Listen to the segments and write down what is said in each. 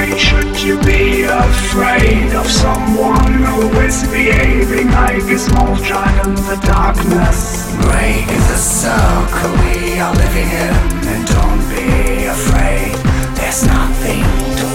why should you be afraid of someone who is behaving like a small child in the darkness? Break the circle we are living in and don't be afraid. There's nothing to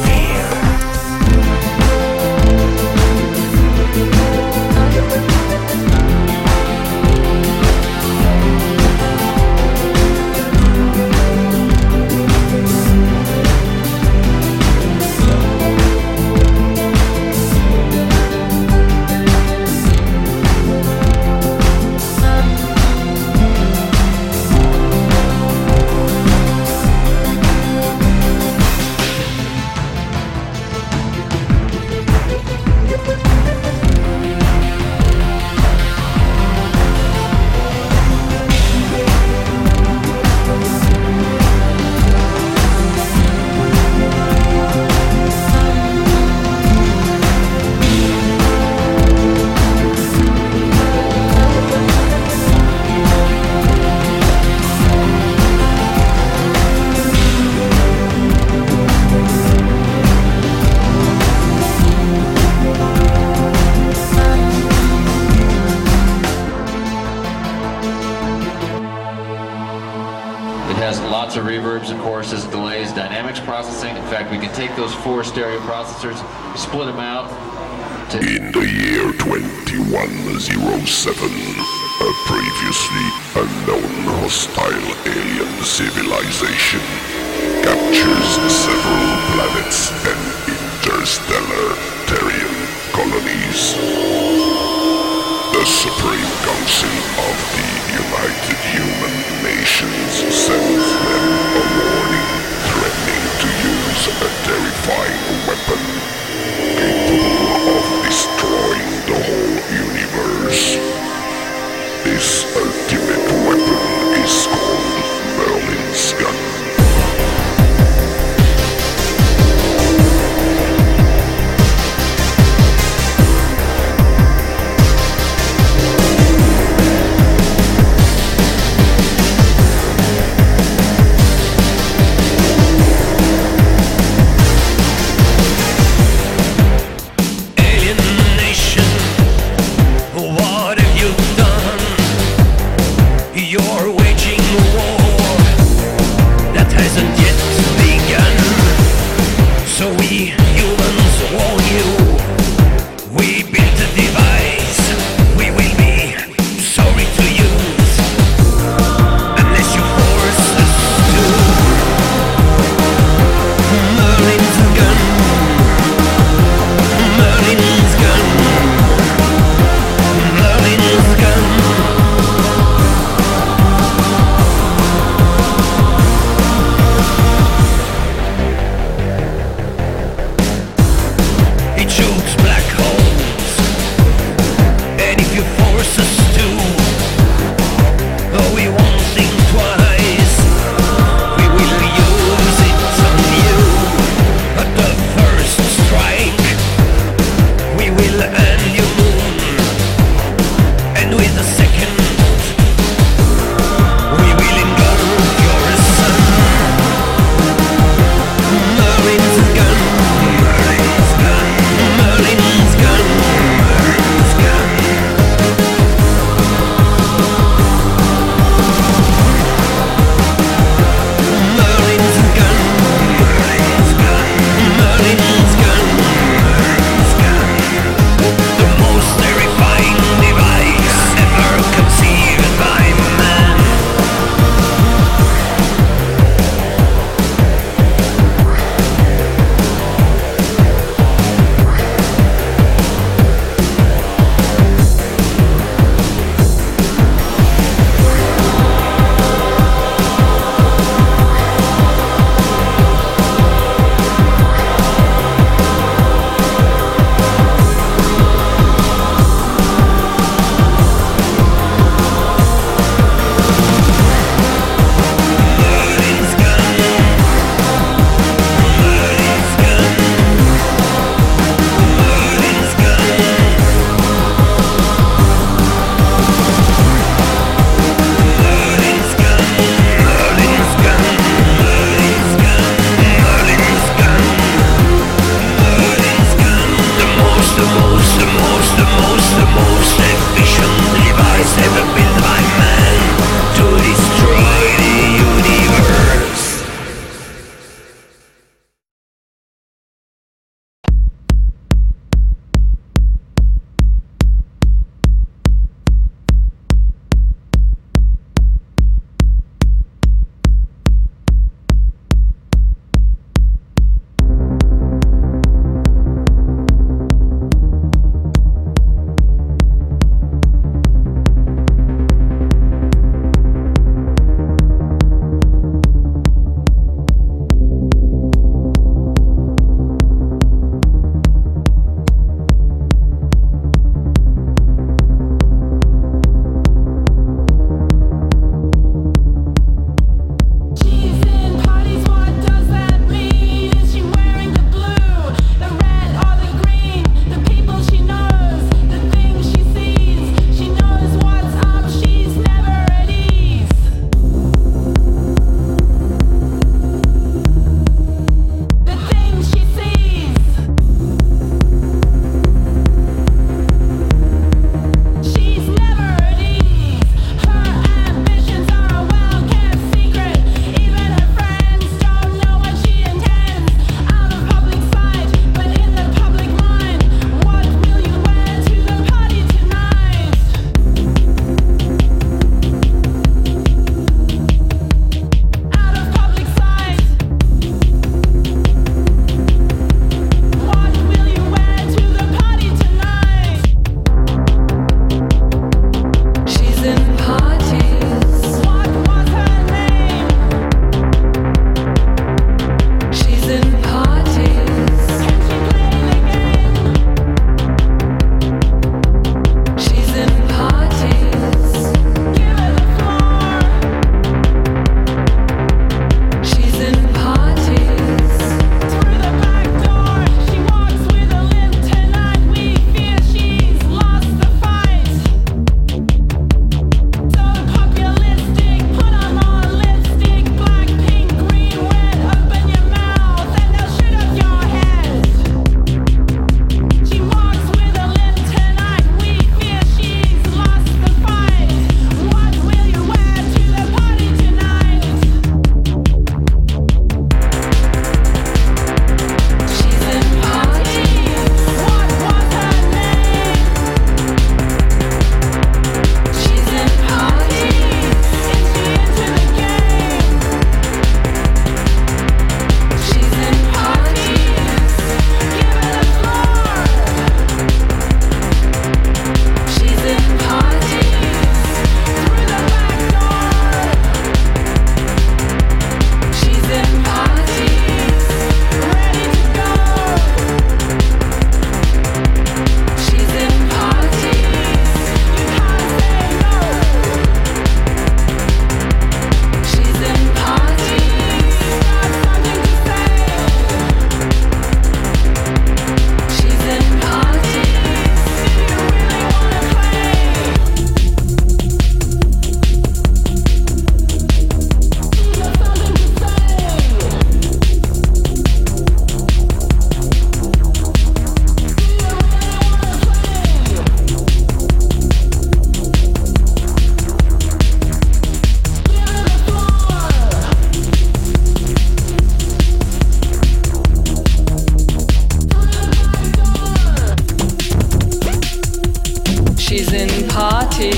she's in parties.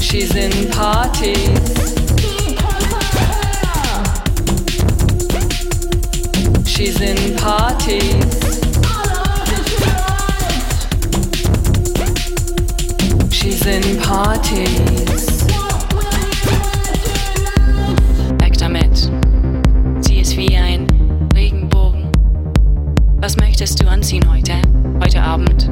She's in parties. She's in parties. She's in parties. Magazin heute, heute Abend.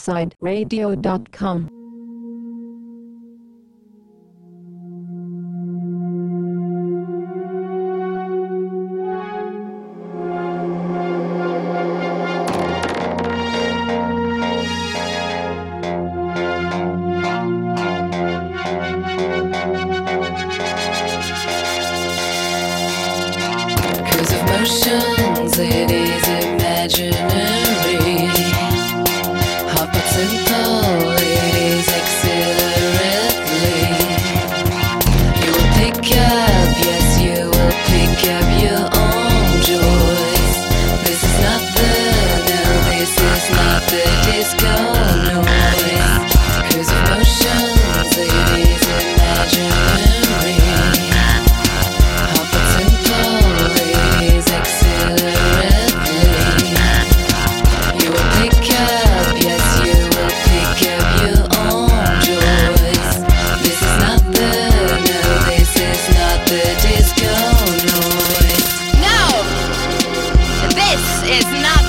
suicidereradio.com.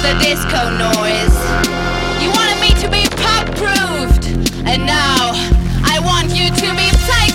the disco noise. You wanted me to be pop-proofed, and now I want you to be psycho.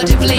I'll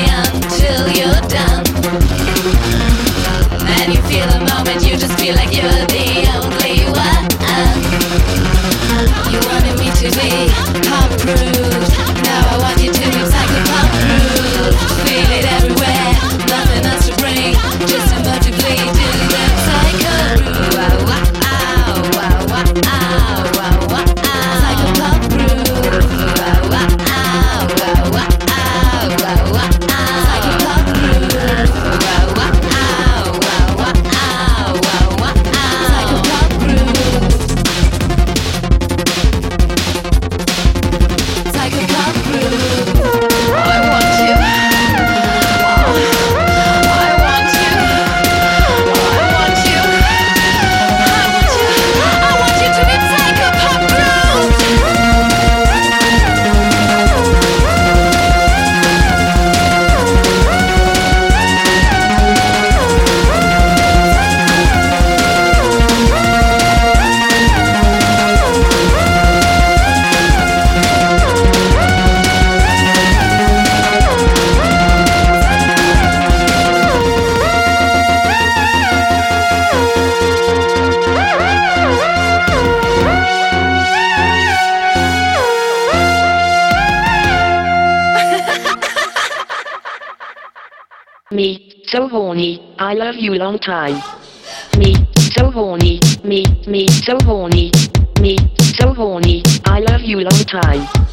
long time. Me, so horny, me, me, so horny, me, so horny, I love you long time.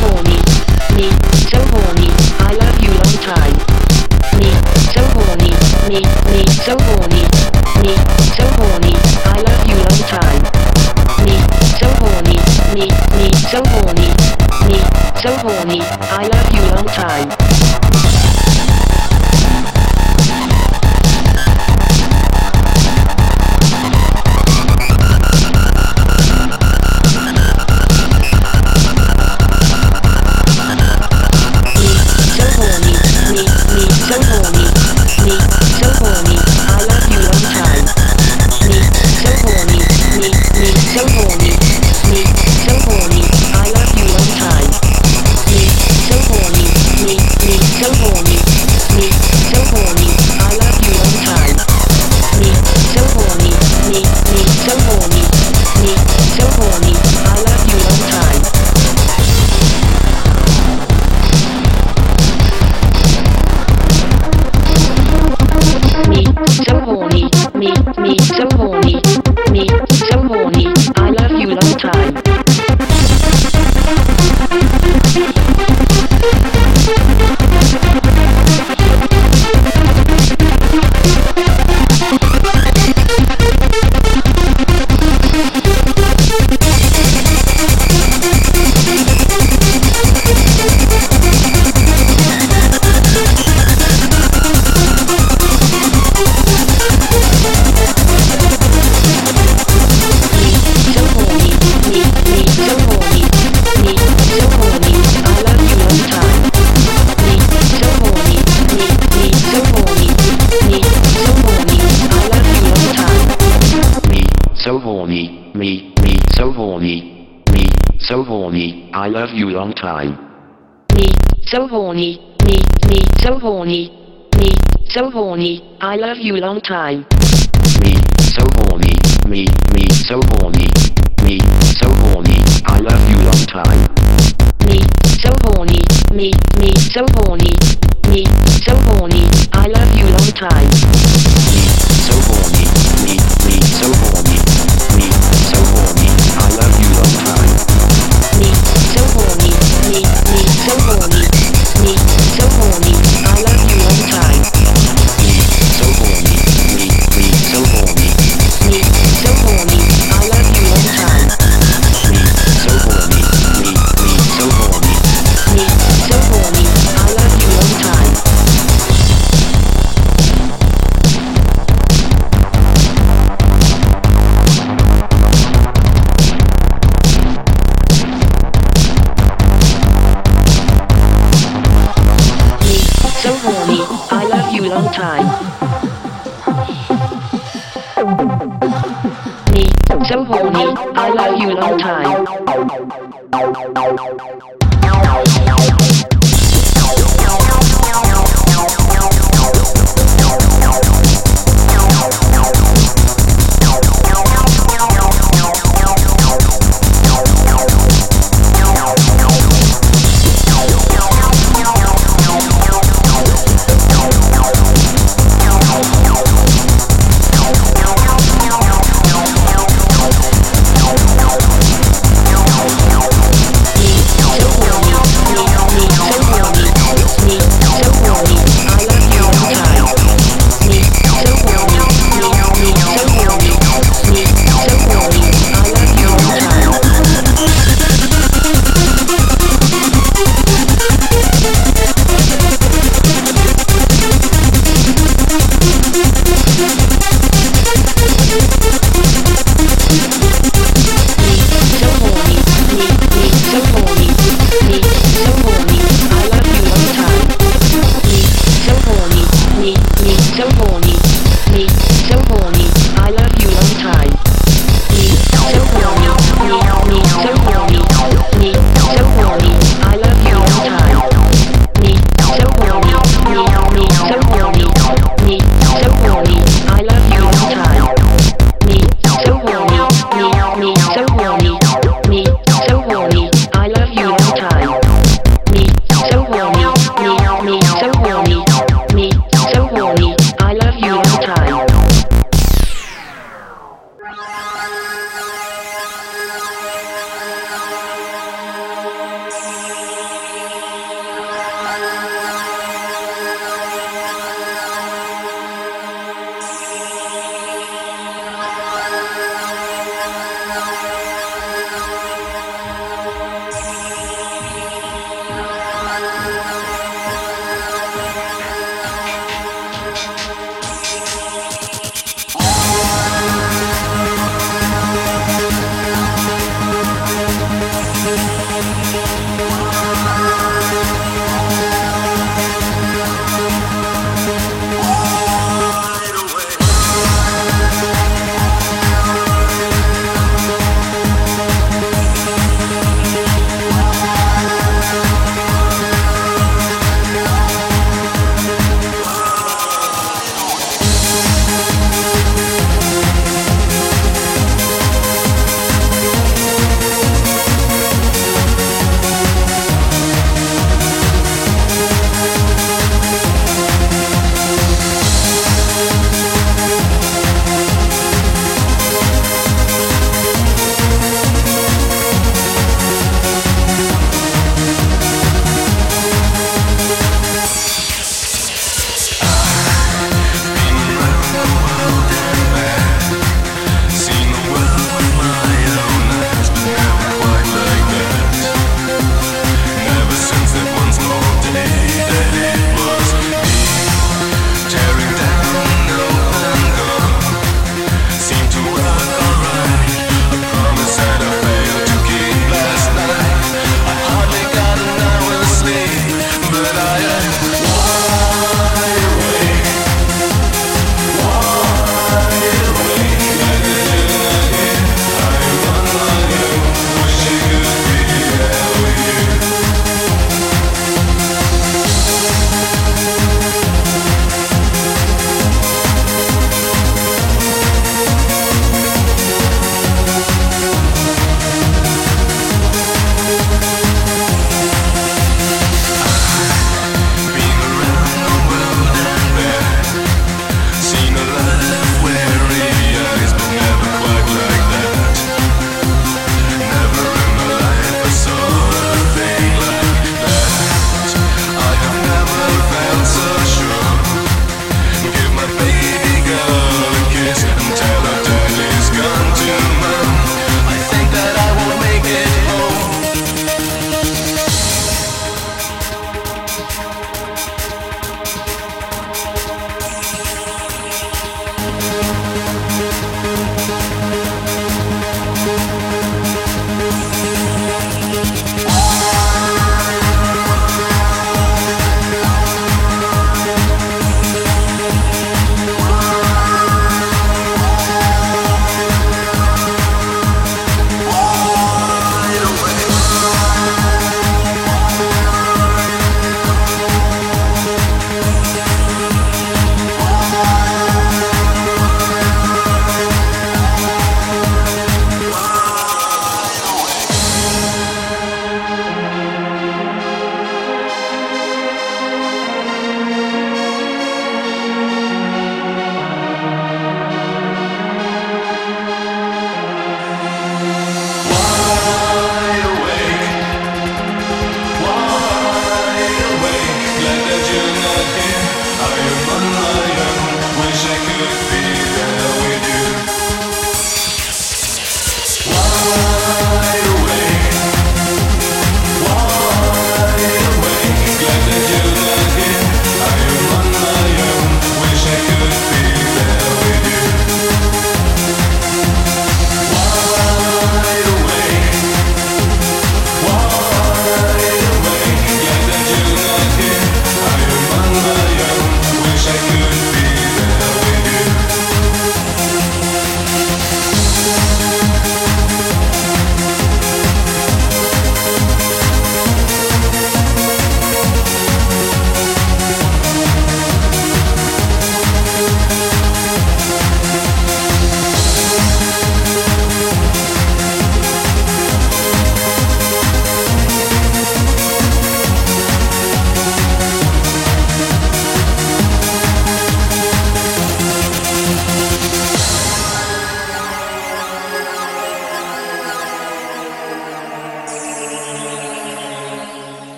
horny. Me, so horny. I love you long time. Me, so horny. Me, me, so horny. Me, so horny. I love you long time. Me, so horny. Me, me, so horny. Me, so horny. I love you long time. love you long time. Me, so horny. Me, me, so horny. Me, so horny. I love you long time. Me, so horny. Me, me, so horny. Me, so horny. I love you long time. Me, so horny. Me, me, so horny. Me, so horny. I love you long time.